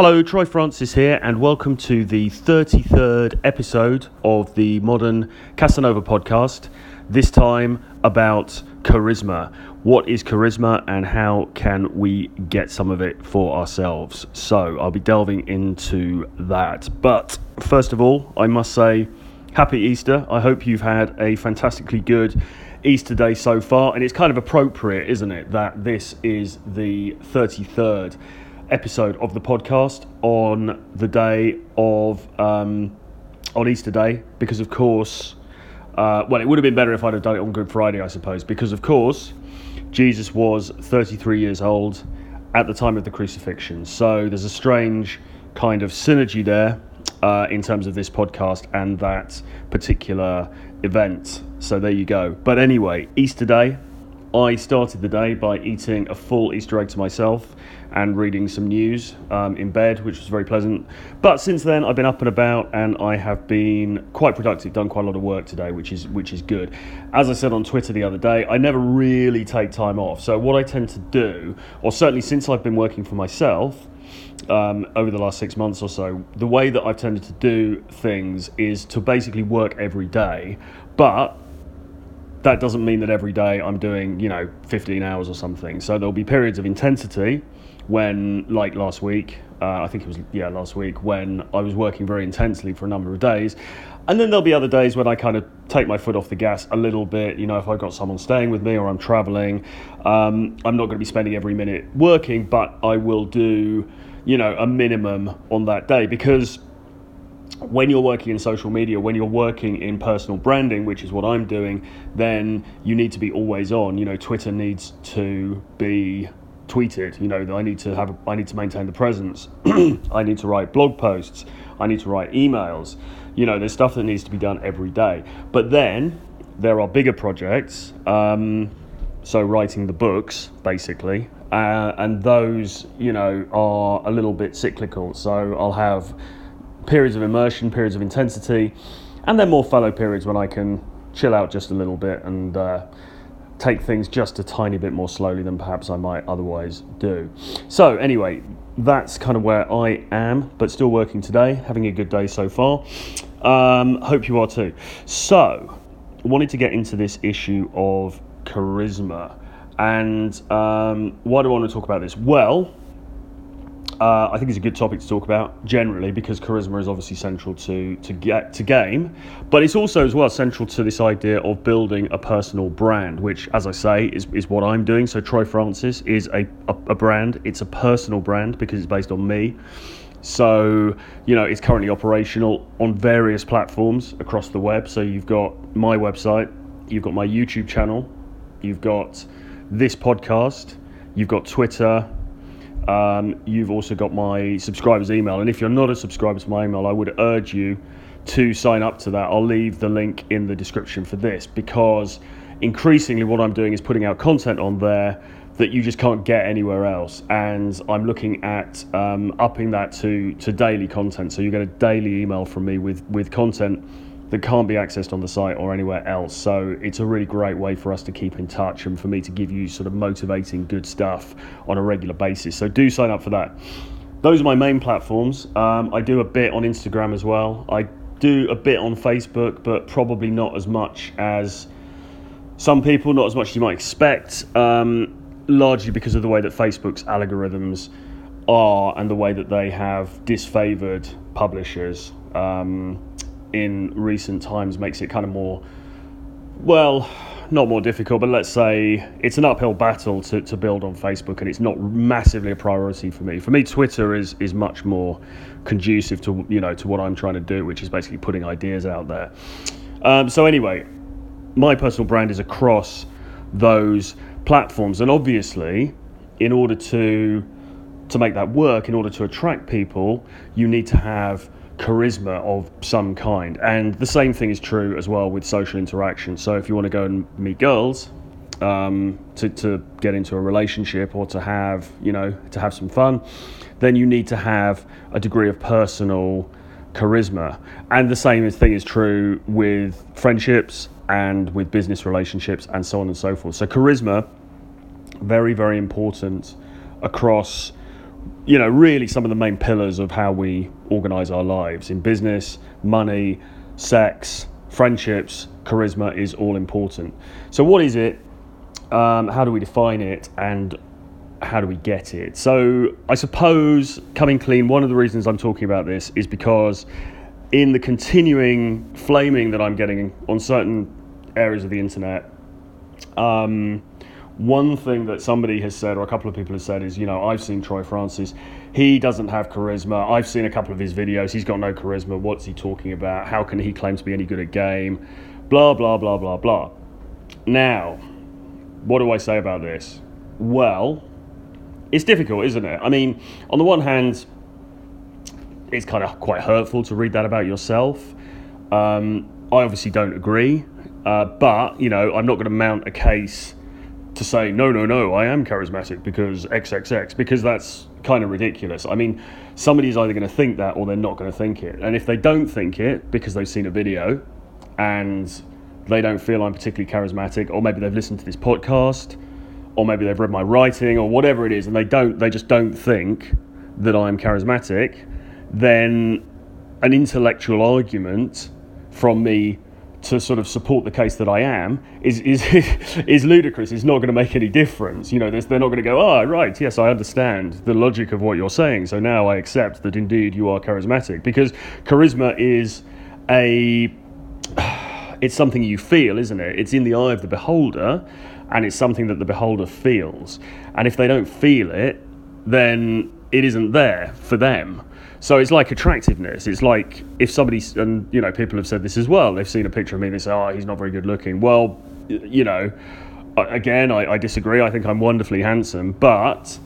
Hello, Troy Francis here, and welcome to the 33rd episode of the Modern Casanova podcast. This time about charisma. What is charisma and how can we get some of it for ourselves? So, I'll be delving into that. But first of all, I must say, Happy Easter. I hope you've had a fantastically good Easter day so far, and it's kind of appropriate, isn't it, that this is the 33rd episode of the podcast on the day of um, on Easter Day because, of course, uh, well, it would have been better if I'd have done it on Good Friday, I suppose, because, of course, Jesus was 33 years old at the time of the crucifixion. So there's a strange kind of synergy there uh, in terms of this podcast and that particular event. So there you go. But anyway, Easter Day, I started the day by eating a full Easter egg to myself and reading some news um, in bed, which was very pleasant. But since then, I've been up and about, and I have been quite productive. Done quite a lot of work today, which is which is good. As I said on Twitter the other day, I never really take time off. So what I tend to do, or certainly since I've been working for myself. Um, over the last six months or so, the way that I've tended to do things is to basically work every day, but that doesn't mean that every day I'm doing, you know, 15 hours or something. So there'll be periods of intensity when, like last week, uh, I think it was, yeah, last week, when I was working very intensely for a number of days. And then there'll be other days when I kind of take my foot off the gas a little bit. You know, if I've got someone staying with me or I'm traveling, um, I'm not going to be spending every minute working, but I will do, you know, a minimum on that day because when you're working in social media, when you're working in personal branding, which is what I'm doing, then you need to be always on. You know, Twitter needs to be tweeted. You know, I need to have, I need to maintain the presence. I need to write blog posts. I need to write emails. You know, there's stuff that needs to be done every day. But then there are bigger projects. Um, so writing the books, basically, uh, and those, you know, are a little bit cyclical. So I'll have periods of immersion, periods of intensity, and then more fallow periods when I can chill out just a little bit and uh, take things just a tiny bit more slowly than perhaps I might otherwise do. So, anyway, that's kind of where I am, but still working today, having a good day so far. Um, hope you are too. So, wanted to get into this issue of charisma. And um, why do I want to talk about this? Well, uh, I think it's a good topic to talk about generally because charisma is obviously central to to get to game, but it's also as well central to this idea of building a personal brand, which, as I say, is, is what I'm doing. So Troy Francis is a, a, a brand. It's a personal brand because it's based on me. So, you know, it's currently operational on various platforms across the web. So, you've got my website, you've got my YouTube channel, you've got this podcast, you've got Twitter, um, you've also got my subscribers email. And if you're not a subscriber to my email, I would urge you to sign up to that. I'll leave the link in the description for this because increasingly what I'm doing is putting out content on there that you just can't get anywhere else. And I'm looking at um, upping that to, to daily content. So you get a daily email from me with, with content that can't be accessed on the site or anywhere else. So it's a really great way for us to keep in touch and for me to give you sort of motivating good stuff on a regular basis. So do sign up for that. Those are my main platforms. Um, I do a bit on Instagram as well. I do a bit on Facebook, but probably not as much as some people, not as much as you might expect, um, largely because of the way that Facebook's algorithms are and the way that they have disfavored publishers. Um, in recent times makes it kind of more, well, not more difficult, but let's say it's an uphill battle to, to build on Facebook, and it's not massively a priority for me. For me, Twitter is is much more conducive to you know to what I'm trying to do, which is basically putting ideas out there. Um, so anyway, my personal brand is across those platforms, and obviously, in order to to make that work, in order to attract people, you need to have charisma of some kind. And the same thing is true as well with social interaction. So if you want to go and meet girls, um, to, to get into a relationship or to have, you know, to have some fun, then you need to have a degree of personal charisma. And the same thing is true with friendships and with business relationships and so on and so forth. So charisma, very, very important across you know, really some of the main pillars of how we organize our lives in business, money, sex, friendships, charisma is all important. So, what is it? Um, how do we define it? And how do we get it? So, I suppose coming clean, one of the reasons I'm talking about this is because in the continuing flaming that I'm getting on certain areas of the internet, um, one thing that somebody has said, or a couple of people have said, is you know, I've seen Troy Francis. He doesn't have charisma. I've seen a couple of his videos. He's got no charisma. What's he talking about? How can he claim to be any good at game? Blah, blah, blah, blah, blah. Now, what do I say about this? Well, it's difficult, isn't it? I mean, on the one hand, it's kind of quite hurtful to read that about yourself. Um, I obviously don't agree, uh, but you know, I'm not going to mount a case to say no, no, no, I am charismatic because XXX because that's kind of ridiculous. I mean, somebody's either going to think that or they're not going to think it, and if they don't think it because they've seen a video and they don't feel I'm particularly charismatic, or maybe they've listened to this podcast, or maybe they've read my writing, or whatever it is, and they don't, they just don't think that I'm charismatic then an intellectual argument from me to sort of support the case that I am is is is ludicrous. It's not going to make any difference. You know, they're not going to go, oh, right, yes, I understand the logic of what you're saying. So now I accept that indeed you are charismatic because charisma is a it's something you feel, isn't it? It's in the eye of the beholder, and it's something that the beholder feels. And if they don't feel it, then it isn't there for them. So it's like attractiveness. It's like if somebody, and you know, people have said this as well. They've seen a picture of me and they say, "Oh, he's not very good looking." Well, you know, again, I, I disagree. I think I'm wonderfully handsome, but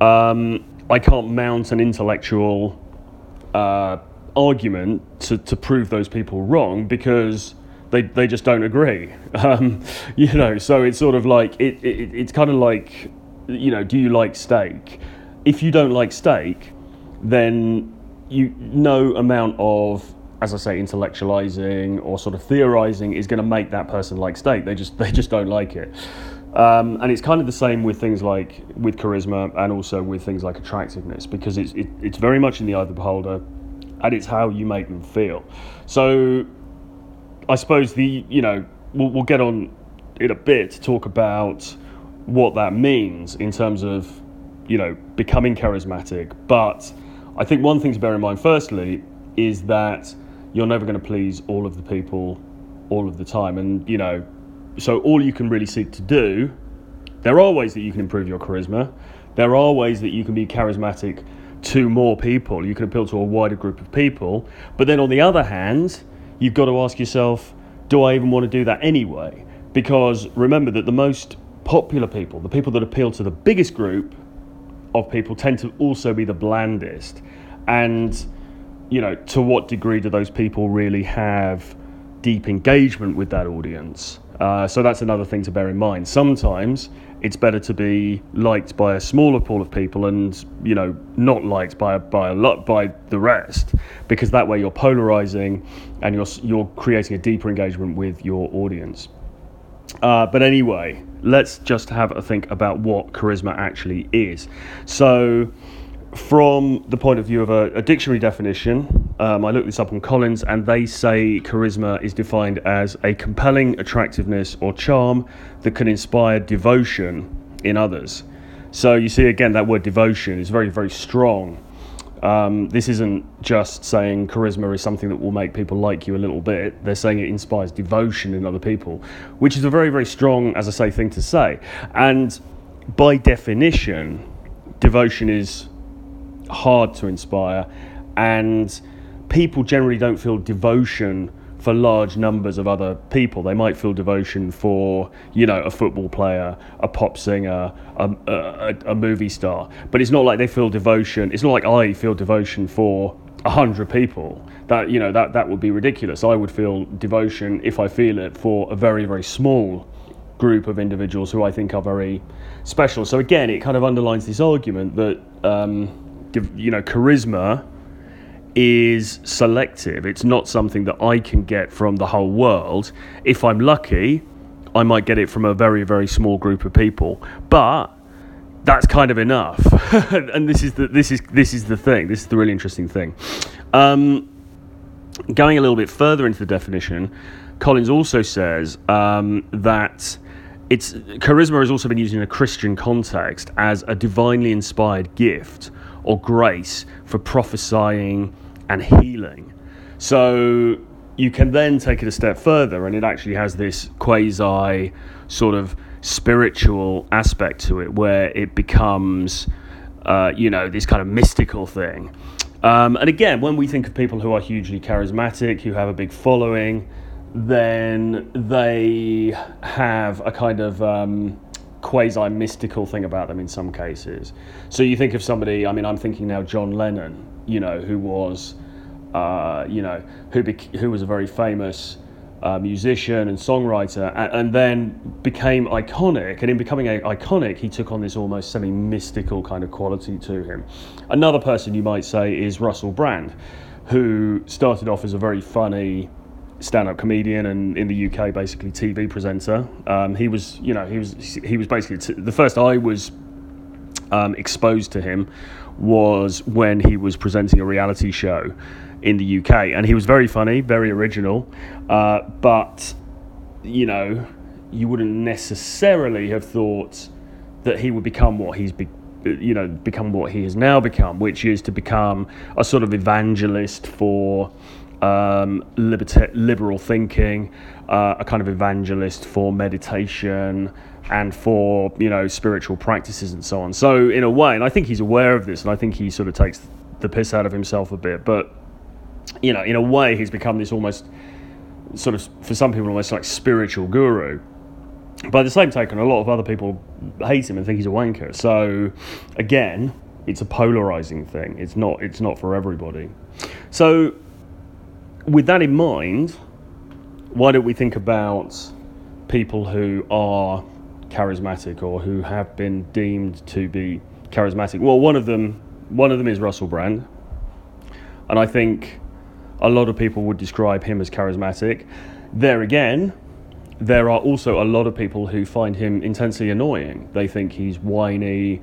um, I can't mount an intellectual uh, argument to, to prove those people wrong because they, they just don't agree. Um, you know, so it's sort of like it, it it's kind of like you know, do you like steak? If you don't like steak, then you no amount of as I say, intellectualizing or sort of theorizing is going to make that person like steak. They just they just don't like it. Um, and it's kind of the same with things like with charisma and also with things like attractiveness because it's it, it's very much in the eye of the beholder, and it's how you make them feel. So, I suppose the you know we'll, we'll get on in a bit to talk about what that means in terms of you know becoming charismatic, but I think one thing to bear in mind, firstly, is that you're never going to please all of the people all of the time. And, you know, so all you can really seek to do, there are ways that you can improve your charisma. There are ways that you can be charismatic to more people. You can appeal to a wider group of people. But then on the other hand, you've got to ask yourself, do I even want to do that anyway? Because remember that the most popular people, the people that appeal to the biggest group, of people tend to also be the blandest. And, you know, to what degree do those people really have deep engagement with that audience? Uh, so that's another thing to bear in mind. Sometimes it's better to be liked by a smaller pool of people and you know not liked by by a lot by the rest because that way you're polarizing and you're you're creating a deeper engagement with your audience. Uh, but anyway, let's just have a think about what charisma actually is. So, from the point of view of a, a dictionary definition, um, I looked this up on Collins, and they say charisma is defined as a compelling attractiveness or charm that can inspire devotion in others. So, you see again, that word devotion is very, very strong. Um, this isn't just saying charisma is something that will make people like you a little bit. They're saying it inspires devotion in other people, which is a very, very strong, as I say, thing to say. And by definition, devotion is hard to inspire, and people generally don't feel devotion for large numbers of other people. They might feel devotion for, you know, a football player, a pop singer, a, a, a movie star. But it's not like they feel devotion. It's not like I feel devotion for a hundred people. That you know that that would be ridiculous. I would feel devotion if I feel it for a very very small group of individuals who I think are very special. So again, it kind of underlines this argument that um, you know charisma is selective. It's not something that I can get from the whole world. If I'm lucky, I might get it from a very, very small group of people. But that's kind of enough. and this is the this is this is the thing. This is the really interesting thing. Um, going a little bit further into the definition, Collins also says um, that it's charisma has also been used in a Christian context as a divinely inspired gift or grace for prophesying and healing. So you can then take it a step further, and it actually has this quasi sort of spiritual aspect to it where it becomes, uh, you know, this kind of mystical thing. Um, and again, when we think of people who are hugely charismatic, who have a big following, then they have a kind of um, quasi mystical thing about them in some cases. So you think of somebody, I mean, I'm thinking now John Lennon, you know, who was, uh, you know, who, bec- who was a very famous uh, musician and songwriter, and, and, then became iconic. And in becoming a, iconic, he took on this almost semi mystical kind of quality to him. Another person you might say is Russell Brand, who started off as a very funny stand-up comedian and in the UK basically TV presenter. Um, he was, you know, he was he was basically t- the first I was um, exposed to him was when he was presenting a reality show in the UK, and he was very funny, very original, uh, but you know, you wouldn't necessarily have thought that he would become what he's be- you know become what he has now become, which is to become a sort of evangelist for um, liberta- liberal thinking, uh, a kind of evangelist for meditation and for you know spiritual practices and so on. So in a way, and I think he's aware of this, and I think he sort of takes the piss out of himself a bit, but you know, in a way, he's become this almost sort of, for some people, almost like spiritual guru. By the same token, a lot of other people hate him and think he's a wanker. So, again, it's a polarizing thing. It's not. It's not for everybody. So, with that in mind, why don't we think about people who are charismatic or who have been deemed to be charismatic? Well, one of them, one of them is Russell Brand, and I think a lot of people would describe him as charismatic. There again, there are also a lot of people who find him intensely annoying. They think he's whiny,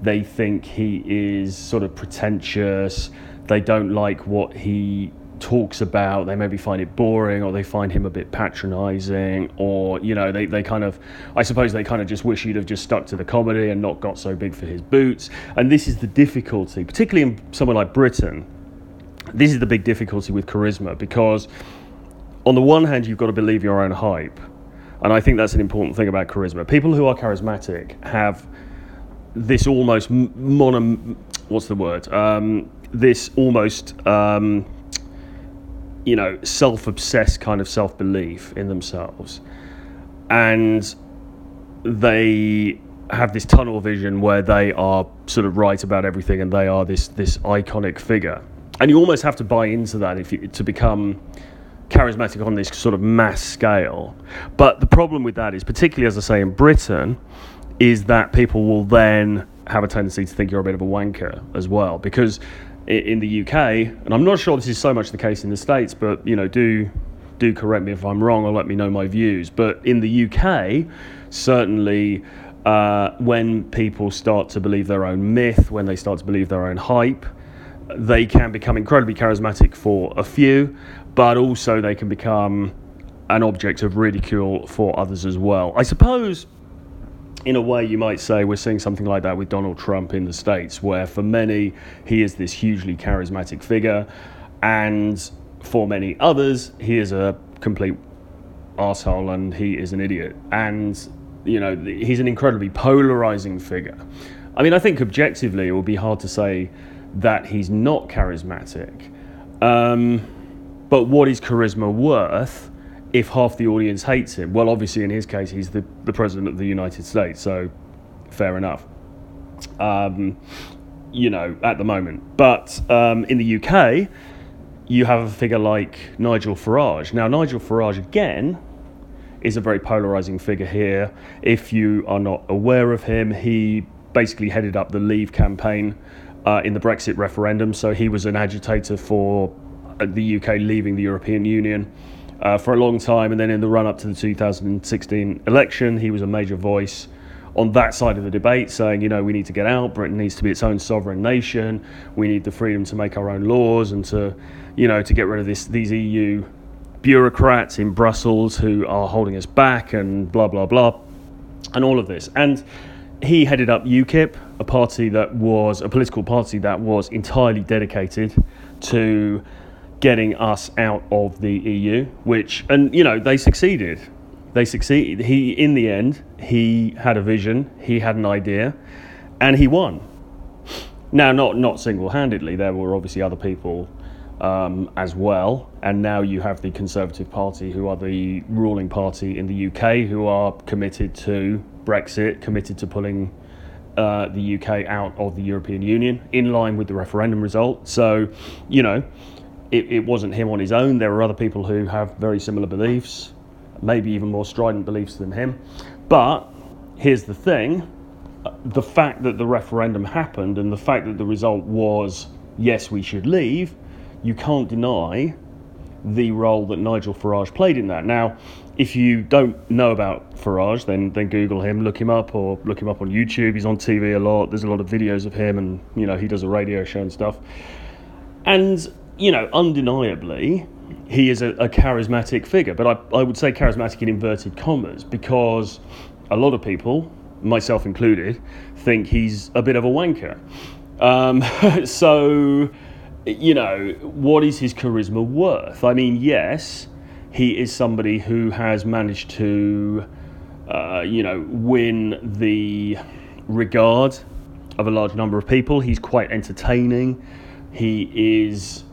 they think he is sort of pretentious, they don't like what he talks about they maybe find it boring or they find him a bit patronizing or you know they, they kind of i suppose they kind of just wish he'd have just stuck to the comedy and not got so big for his boots and this is the difficulty particularly in somewhere like britain this is the big difficulty with charisma because, on the one hand, you've got to believe your own hype. And I think that's an important thing about charisma. People who are charismatic have this almost mono, what's the word? Um, this almost, um, you know, self obsessed kind of self belief in themselves. And they have this tunnel vision where they are sort of right about everything and they are this, this iconic figure and you almost have to buy into that if you, to become charismatic on this sort of mass scale. But the problem with that is, particularly as I say in Britain, is that people will then have a tendency to think you're a bit of a wanker as well, because in the UK, and I'm not sure this is so much the case in the States, but you know, do do correct me if I'm wrong or let me know my views. But in the UK, certainly. Uh, when people start to believe their own myth, when they start to believe their own hype, they can become incredibly charismatic for a few, but also they can become an object of ridicule for others as well. I suppose, in a way, you might say we're seeing something like that with Donald Trump in the States, where for many, he is this hugely charismatic figure, and for many others, he is a complete asshole and he is an idiot. And, you know, he's an incredibly polarizing figure. I mean, I think objectively, it would be hard to say that he's not charismatic. Um, but what is charisma worth if half the audience hates him? Well, obviously, in his case, he's the, the president of the United States, so fair enough. Um, you know, at the moment. But um, in the UK, you have a figure like Nigel Farage. Now, Nigel Farage, again, is a very polarizing figure here. If you are not aware of him, he basically headed up the Leave campaign uh, in the Brexit referendum. So he was an agitator for uh, the UK leaving the European Union uh, for a long time. And then in the run up to the 2016 election, he was a major voice on that side of the debate, saying, you know, we need to get out. Britain needs to be its own sovereign nation. We need the freedom to make our own laws and to, you know, to get rid of this these EU bureaucrats in Brussels who are holding us back and blah blah blah, and all of this. And he headed up UKIP, a party that was a political party that was entirely dedicated to getting us out of the EU, which and you know they succeeded. They succeeded. He in the end he had a vision, he had an idea, and he won. Now, not not single handedly. There were obviously other people um, as well, and now you have the Conservative Party, who are the ruling party in the UK, who are committed to Brexit, committed to pulling uh, the UK out of the European Union in line with the referendum result. So, you know, it, it wasn't him on his own. There were other people who have very similar beliefs, maybe even more strident beliefs than him. But here's the thing the fact that the referendum happened and the fact that the result was yes, we should leave, you can't deny the role that Nigel Farage played in that. Now, if you don't know about Farage, then then Google him, look him up, or look him up on YouTube. He's on TV a lot. There's a lot of videos of him, and you know he does a radio show and stuff. And you know, undeniably, he is a, a charismatic figure. But I, I would say charismatic in inverted commas because a lot of people, myself included, think he's a bit of a wanker. Um, so, you know, what is his charisma worth? I mean, yes, he is somebody who has managed to, uh, you know, win the regard of a large number of people. He's quite entertaining. He is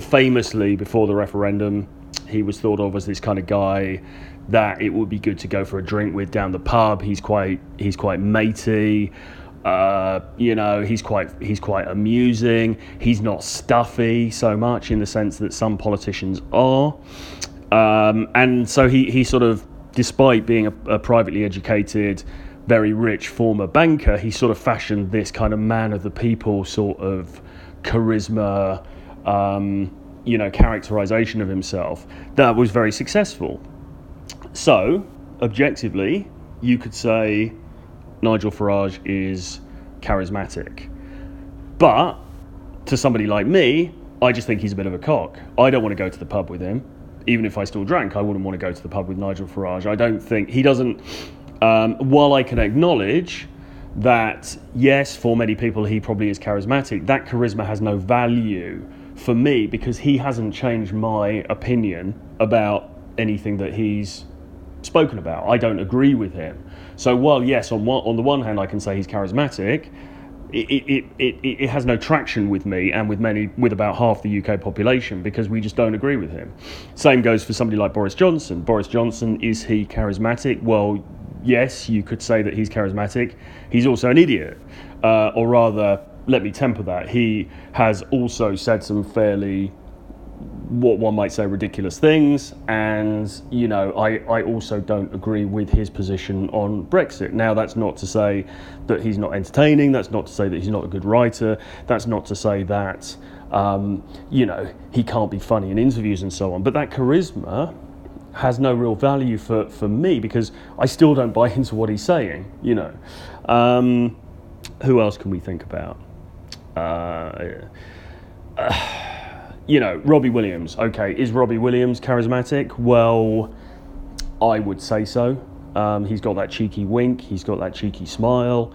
famously before the referendum, he was thought of as this kind of guy that it would be good to go for a drink with down the pub. He's quite he's quite matey. Uh, you know, he's quite he's quite amusing. He's not stuffy so much in the sense that some politicians are. Um, and so he, he sort of, despite being a, a, privately educated, very rich former banker, he sort of fashioned this kind of man of the people sort of charisma, um, you know, characterization of himself that was very successful. So, objectively, you could say Nigel Farage is charismatic. But to somebody like me, I just think he's a bit of a cock. I don't want to go to the pub with him even if I still drank, I wouldn't want to go to the pub with Nigel Farage. I don't think he doesn't. Um, while I can acknowledge that, yes, for many people he probably is charismatic, that charisma has no value for me because he hasn't changed my opinion about anything that he's spoken about. I don't agree with him. So while yes, on one, on the one hand I can say he's charismatic, it, it, it, it, has no traction with me and with many with about half the UK population because we just don't agree with him. Same goes for somebody like Boris Johnson. Boris Johnson is he charismatic? Well, yes, you could say that he's charismatic. He's also an idiot, uh, or rather, let me temper that. He has also said some fairly what one might say ridiculous things. And you know I, I also don't agree with his position on brexit. Now that's not to say that he's not entertaining. That's not to say that he's not a good writer. That's not to say that um, you know he can't be funny in interviews and so on. But that charisma has no real value for, for me because I still don't buy into what he's saying you know. Um, who else can we think about uh, you know, Robbie Williams. Okay, is Robbie Williams charismatic? Well, I would say so. Um, he's got that cheeky wink, he's got that cheeky smile.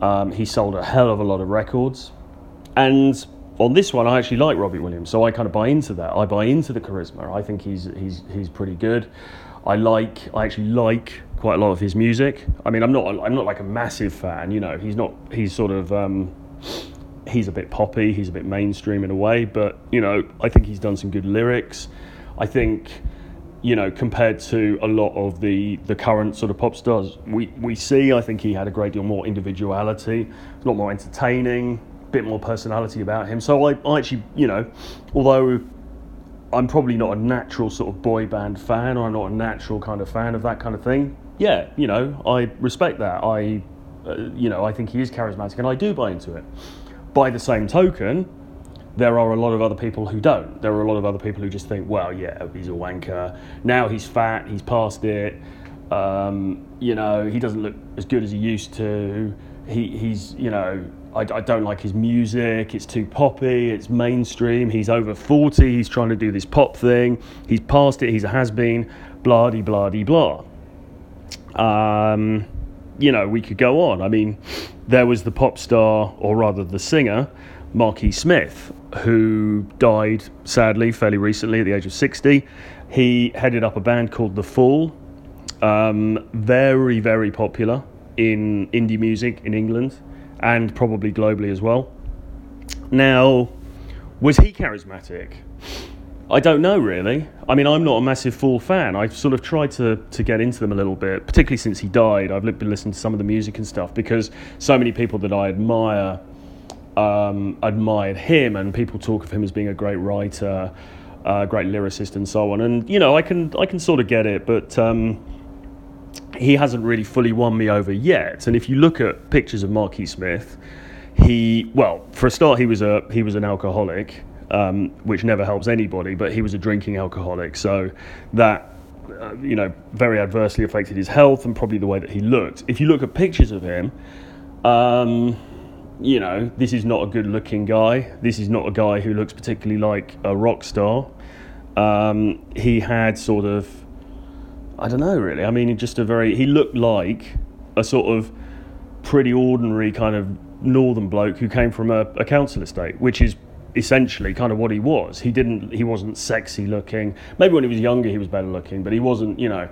Um, he sold a hell of a lot of records. And on this one, I actually like Robbie Williams, so I kind of buy into that. I buy into the charisma. I think he's he's he's pretty good. I like I actually like quite a lot of his music. I mean, I'm not I'm not like a massive fan. You know, he's not he's sort of. Um, he's a bit poppy, he's a bit mainstream in a way, but you know, I think he's done some good lyrics. I think, you know, compared to a lot of the the current sort of pop stars we, we see, I think he had a great deal more individuality, a lot more entertaining, a bit more personality about him. So I, I actually, you know, although I'm probably not a natural sort of boy band fan, or I'm not a natural kind of fan of that kind of thing. Yeah, you know, I respect that. I, uh, you know, I think he is charismatic, and I do buy into it. By the same token, there are a lot of other people who don't. There are a lot of other people who just think, well, yeah, he's a wanker. Now he's fat, he's past it. Um, you know, he doesn't look as good as he used to. He, he's, you know, I, I, don't like his music. It's too poppy. It's mainstream. He's over 40. He's trying to do this pop thing. He's past it. He's a has been. Blah, de, blah, blah. Um, you know, we could go on. I mean, there was the pop star, or rather the singer, Marky Smith, who died sadly fairly recently at the age of 60. He headed up a band called The Fall, um, very, very popular in indie music in England and probably globally as well. Now, was he charismatic? I don't know really. I mean, I'm not a massive Fall fan. I've sort of tried to, to get into them a little bit, particularly since he died. I've been listening to some of the music and stuff because so many people that I admire um, admired him, and people talk of him as being a great writer, a uh, great lyricist, and so on. And you know, I can I can sort of get it, but. Um, he hasn't really fully won me over yet. And if you look at pictures of Marky Smith, he well, for a start, he was a he was an alcoholic, um, which never helps anybody. But he was a drinking alcoholic, so that uh, you know very adversely affected his health and probably the way that he looked. If you look at pictures of him. Um, you know, this is not a good looking guy. This is not a guy who looks particularly like a rock star. Um, he had sort of I don't know really. I mean, just a very he looked like a sort of pretty ordinary kind of northern bloke who came from a, a council estate, which is essentially kind of what he was. He didn't he wasn't sexy looking. Maybe when he was younger he was better looking, but he wasn't, you know,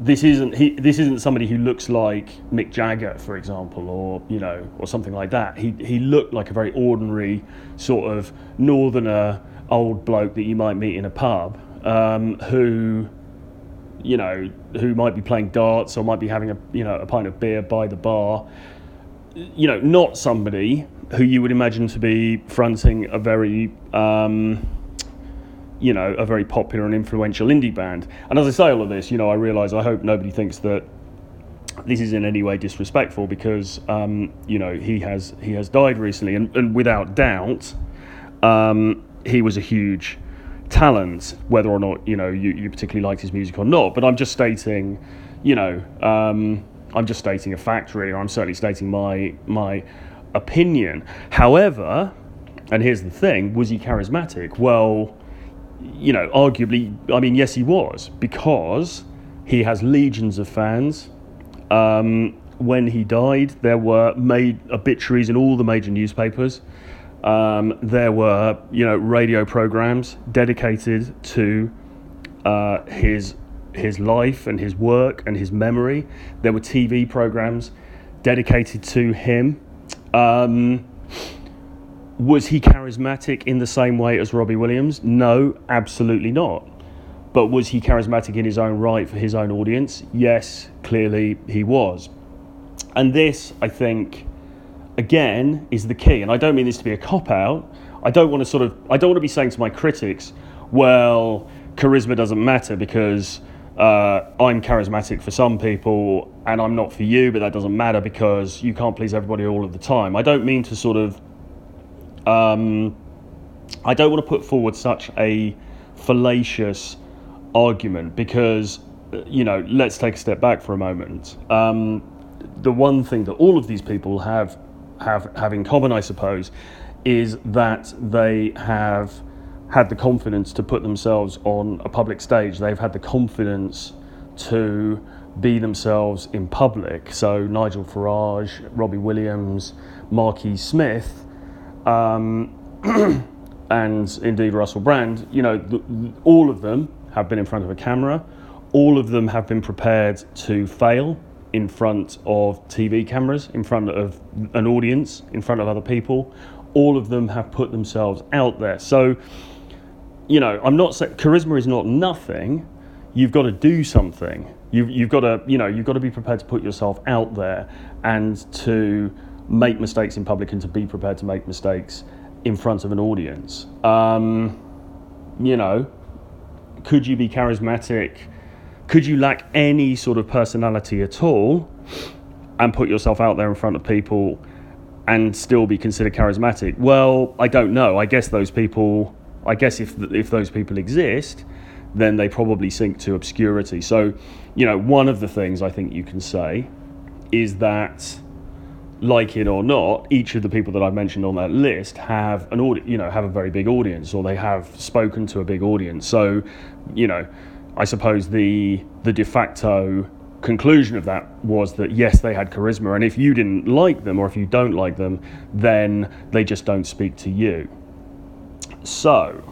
this isn't he this isn't somebody who looks like Mick Jagger, for example, or you know, or something like that. He he looked like a very ordinary sort of northerner old bloke that you might meet in a pub, um, who you know, who might be playing darts or might be having a, you know, a pint of beer by the bar. You know, not somebody who you would imagine to be fronting a very, um, you know, a very popular and influential indie band. And as I say all of this, you know, I realise I hope nobody thinks that this is in any way disrespectful because, um, you know, he has he has died recently, and, and without doubt, um, he was a huge talent, whether or not you know you, you particularly liked his music or not. But I'm just stating, you know, um, I'm just stating a fact really, or I'm certainly stating my my opinion. However, and here's the thing: was he charismatic? Well, you know, arguably, I mean, yes, he was because he has legions of fans. Um, when he died, there were made obituaries in all the major newspapers. Um, there were, you know, radio programs dedicated to uh, his his life and his work and his memory. There were TV programs dedicated to him. Um, was he charismatic in the same way as Robbie Williams? No, absolutely not. But was he charismatic in his own right for his own audience? Yes, clearly he was. And this, I think, again is the key. And I don't mean this to be a cop out. I don't want to sort of I don't want to be saying to my critics, well, charisma doesn't matter because uh, I'm charismatic for some people and I'm not for you, but that doesn't matter because you can't please everybody all of the time. I don't mean to sort of um, I don't want to put forward such a fallacious argument because you know let's take a step back for a moment. Um, the one thing that all of these people have have, have in common, I suppose, is that they have had the confidence to put themselves on a public stage. They've had the confidence to be themselves in public. So Nigel Farage, Robbie Williams, Marky Smith, um, and indeed Russell Brand, you know, all of them have been in front of a camera. All of them have been prepared to fail in front of TV cameras, in front of an audience, in front of other people. All of them have put themselves out there. So, you know, I'm not saying charisma is not nothing. You've got to do something. You've, you've got to, you know, you've got to be prepared to put yourself out there and to make mistakes in public and to be prepared to make mistakes in front of an audience. Um, you know, could you be charismatic? could you lack any sort of personality at all and put yourself out there in front of people and still be considered charismatic? Well, I don't know. I guess those people, I guess if if those people exist, then they probably sink to obscurity. So, you know, one of the things I think you can say is that like it or not, each of the people that I've mentioned on that list have an audi- you know, have a very big audience, or they have spoken to a big audience. So, you know, I suppose the the de facto conclusion of that was that yes, they had charisma, and if you didn't like them or if you don't like them, then they just don't speak to you. So,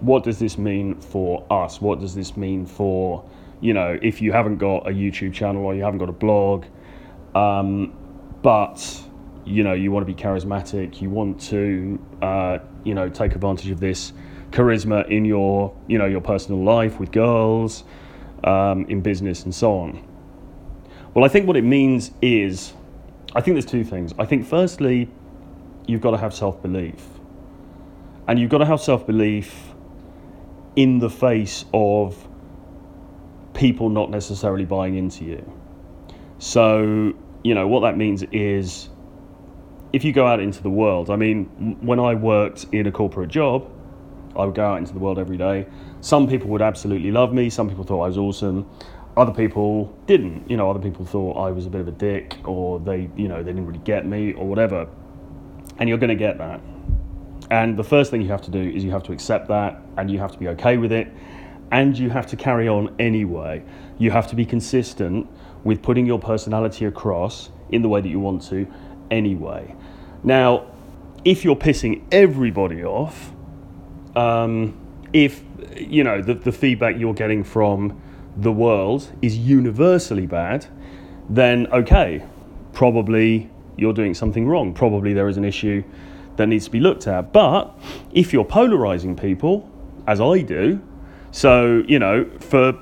what does this mean for us? What does this mean for you know if you haven't got a YouTube channel or you haven't got a blog? Um, but you know you want to be charismatic you want to uh, you know take advantage of this charisma in your you know your personal life with girls um, in business and so on well i think what it means is i think there's two things i think firstly you've got to have self-belief and you've got to have self-belief in the face of people not necessarily buying into you so you know, what that means is if you go out into the world, I mean, when I worked in a corporate job, I would go out into the world every day. Some people would absolutely love me, some people thought I was awesome. Other people didn't. You know, other people thought I was a bit of a dick or they, you know, they didn't really get me or whatever. And you're going to get that. And the first thing you have to do is you have to accept that and you have to be okay with it and you have to carry on anyway. You have to be consistent with putting your personality across in the way that you want to anyway. Now, if you're pissing everybody off, um, if you know the, the feedback you're getting from the world is universally bad, then okay, probably you're doing something wrong. Probably there is an issue that needs to be looked at. But if you're polarizing people, as I do, so you know, for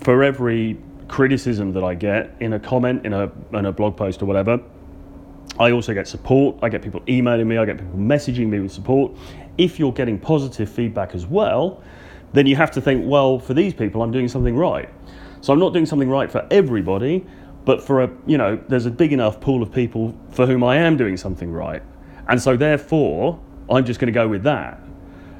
for every criticism that I get in a comment, in a, in a blog post or whatever. I also get support. I get people emailing me. I get people messaging me with support. If you're getting positive feedback as well, then you have to think, well, for these people, I'm doing something right. So I'm not doing something right for everybody, but for a, you know, there's a big enough pool of people for whom I am doing something right. And so therefore, I'm just going to go with that.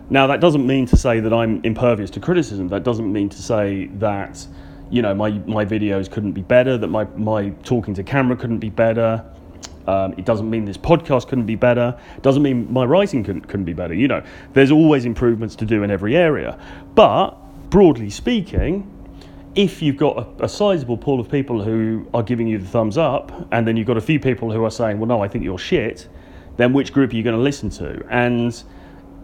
Now, that doesn't mean to say that I'm impervious to criticism. That doesn't mean to say that you know, my, my videos couldn't be better, that my, my talking to camera couldn't be better. Um, it doesn't mean this podcast couldn't be better. It doesn't mean my writing couldn't, couldn't be better. You know, there's always improvements to do in every area. But broadly speaking, if you've got a, a sizable pool of people who are giving you the thumbs up, and then you've got a few people who are saying, well, no, I think you're shit, then which group are you going to listen to? And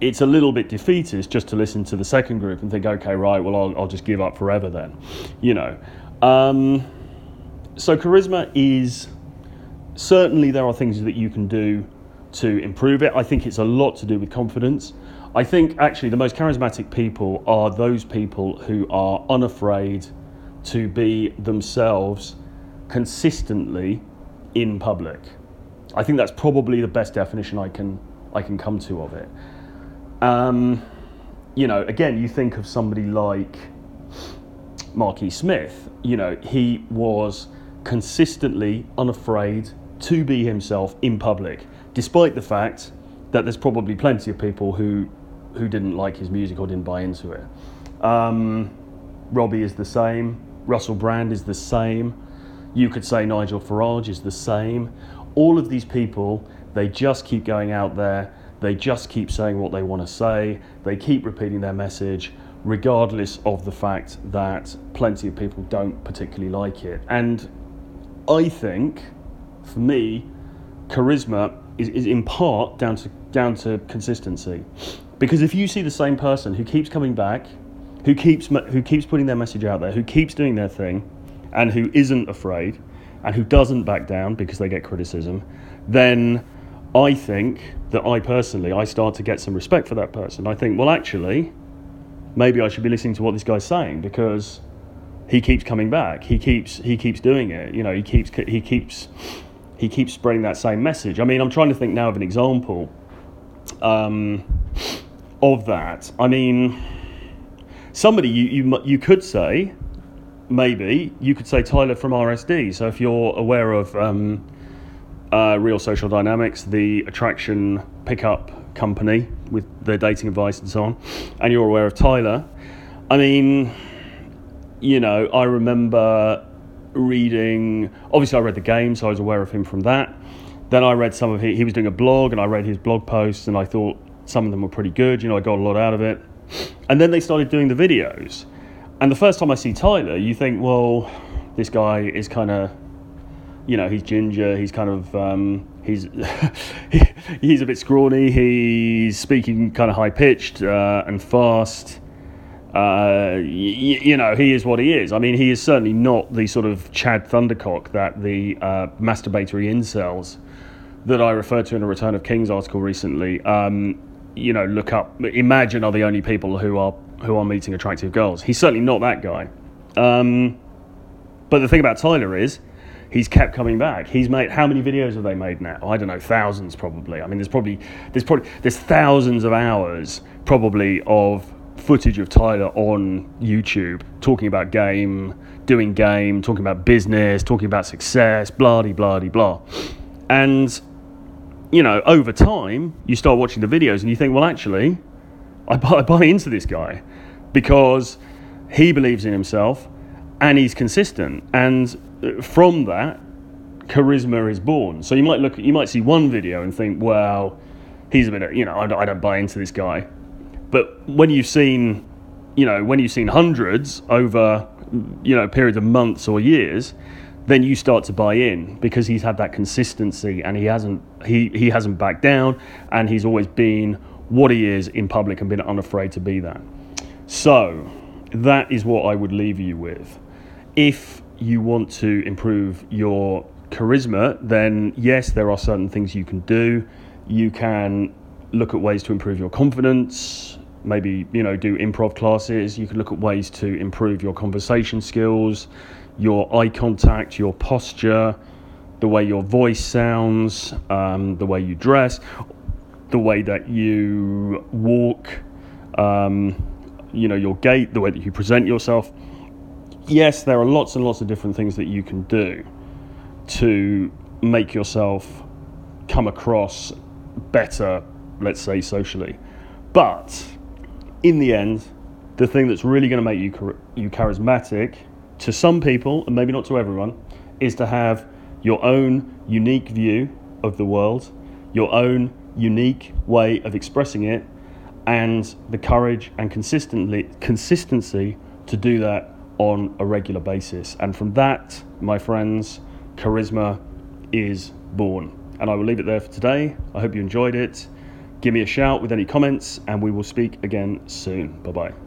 it's a little bit defeatist just to listen to the second group and think, okay, right, well, I'll, I'll just give up forever then, you know. Um, so charisma is certainly there are things that you can do to improve it. I think it's a lot to do with confidence. I think actually the most charismatic people are those people who are unafraid to be themselves consistently in public. I think that's probably the best definition I can I can come to of it. Um, you know, again, you think of somebody like Marky Smith. You know, he was consistently unafraid to be himself in public, despite the fact that there's probably plenty of people who who didn't like his music or didn't buy into it. Um, Robbie is the same. Russell Brand is the same. You could say Nigel Farage is the same. All of these people, they just keep going out there they just keep saying what they want to say, they keep repeating their message, regardless of the fact that plenty of people don't particularly like it. And I think, for me, charisma is, is in part down to, down to consistency. Because if you see the same person who keeps coming back, who keeps, who keeps putting their message out there, who keeps doing their thing, and who isn't afraid, and who doesn't back down because they get criticism, then I think that I personally, I start to get some respect for that person. I think, well, actually, maybe I should be listening to what this guy's saying because he keeps coming back. He keeps he keeps doing it. You know, he keeps he keeps he keeps spreading that same message. I mean, I'm trying to think now of an example um, of that. I mean, somebody you you you could say maybe you could say Tyler from RSD. So if you're aware of um, uh, Real Social Dynamics, the attraction pickup company with their dating advice and so on, and you're aware of Tyler, I mean, you know, I remember reading. Obviously, I read the game, so I was aware of him from that. Then I read some of his, he was doing a blog, and I read his blog posts, and I thought some of them were pretty good. You know, I got a lot out of it. And then they started doing the videos. And the first time I see Tyler, you think, well, this guy is kind of, you know, he's ginger. He's kind of, um, he's he, he's a bit scrawny. He's speaking kind of high pitched uh, and fast. Uh, y- you know, he is what he is. I mean, he is certainly not the sort of Chad Thundercock that the uh, masturbatory incels that I referred to in a Return of Kings article recently. Um, you know, look up. Imagine are the only people who are who are meeting attractive girls. He's certainly not that guy. Um, but the thing about Tyler is, he's kept coming back. He's made how many videos have they made now? I don't know, thousands probably. I mean, there's probably there's probably there's thousands of hours probably of footage of Tyler on YouTube talking about game, doing game, talking about business, talking about success, blah de blah blah. And you know, over time, you start watching the videos and you think, well, actually, I buy, I buy into this guy because he believes in himself and he's consistent. And uh, from that, charisma is born. So you might look, you might see one video and think, well, he's a bit, you know, I don't, I don't buy into this guy. But when you've seen, you know, when you've seen hundreds over, you know, periods of months or years, then you start to buy in because he's had that consistency and he hasn't he, he hasn't backed down and he's always been what he is in public and been unafraid to be that. So that is what I would leave you with. If you want to improve your charisma, then yes, there are certain things you can do. You can look at ways to improve your confidence, maybe you know do improv classes you can look at ways to improve your conversation skills your eye contact your posture the way your voice sounds um, the way you dress the way that you walk um, you know your gait the way that you present yourself. Yes there are lots and lots of different things that you can do to make yourself come across better let's say socially. But in the end, the thing that's really going to make you you charismatic to some people and maybe not to everyone is to have your own unique view of the world, your own unique way of expressing it, and the courage and consistently consistency to do that on a regular basis. And from that, my friends, charisma is born. And I will leave it there for today. I hope you enjoyed it. Give me a shout with any comments, and we will speak again soon. Bye bye.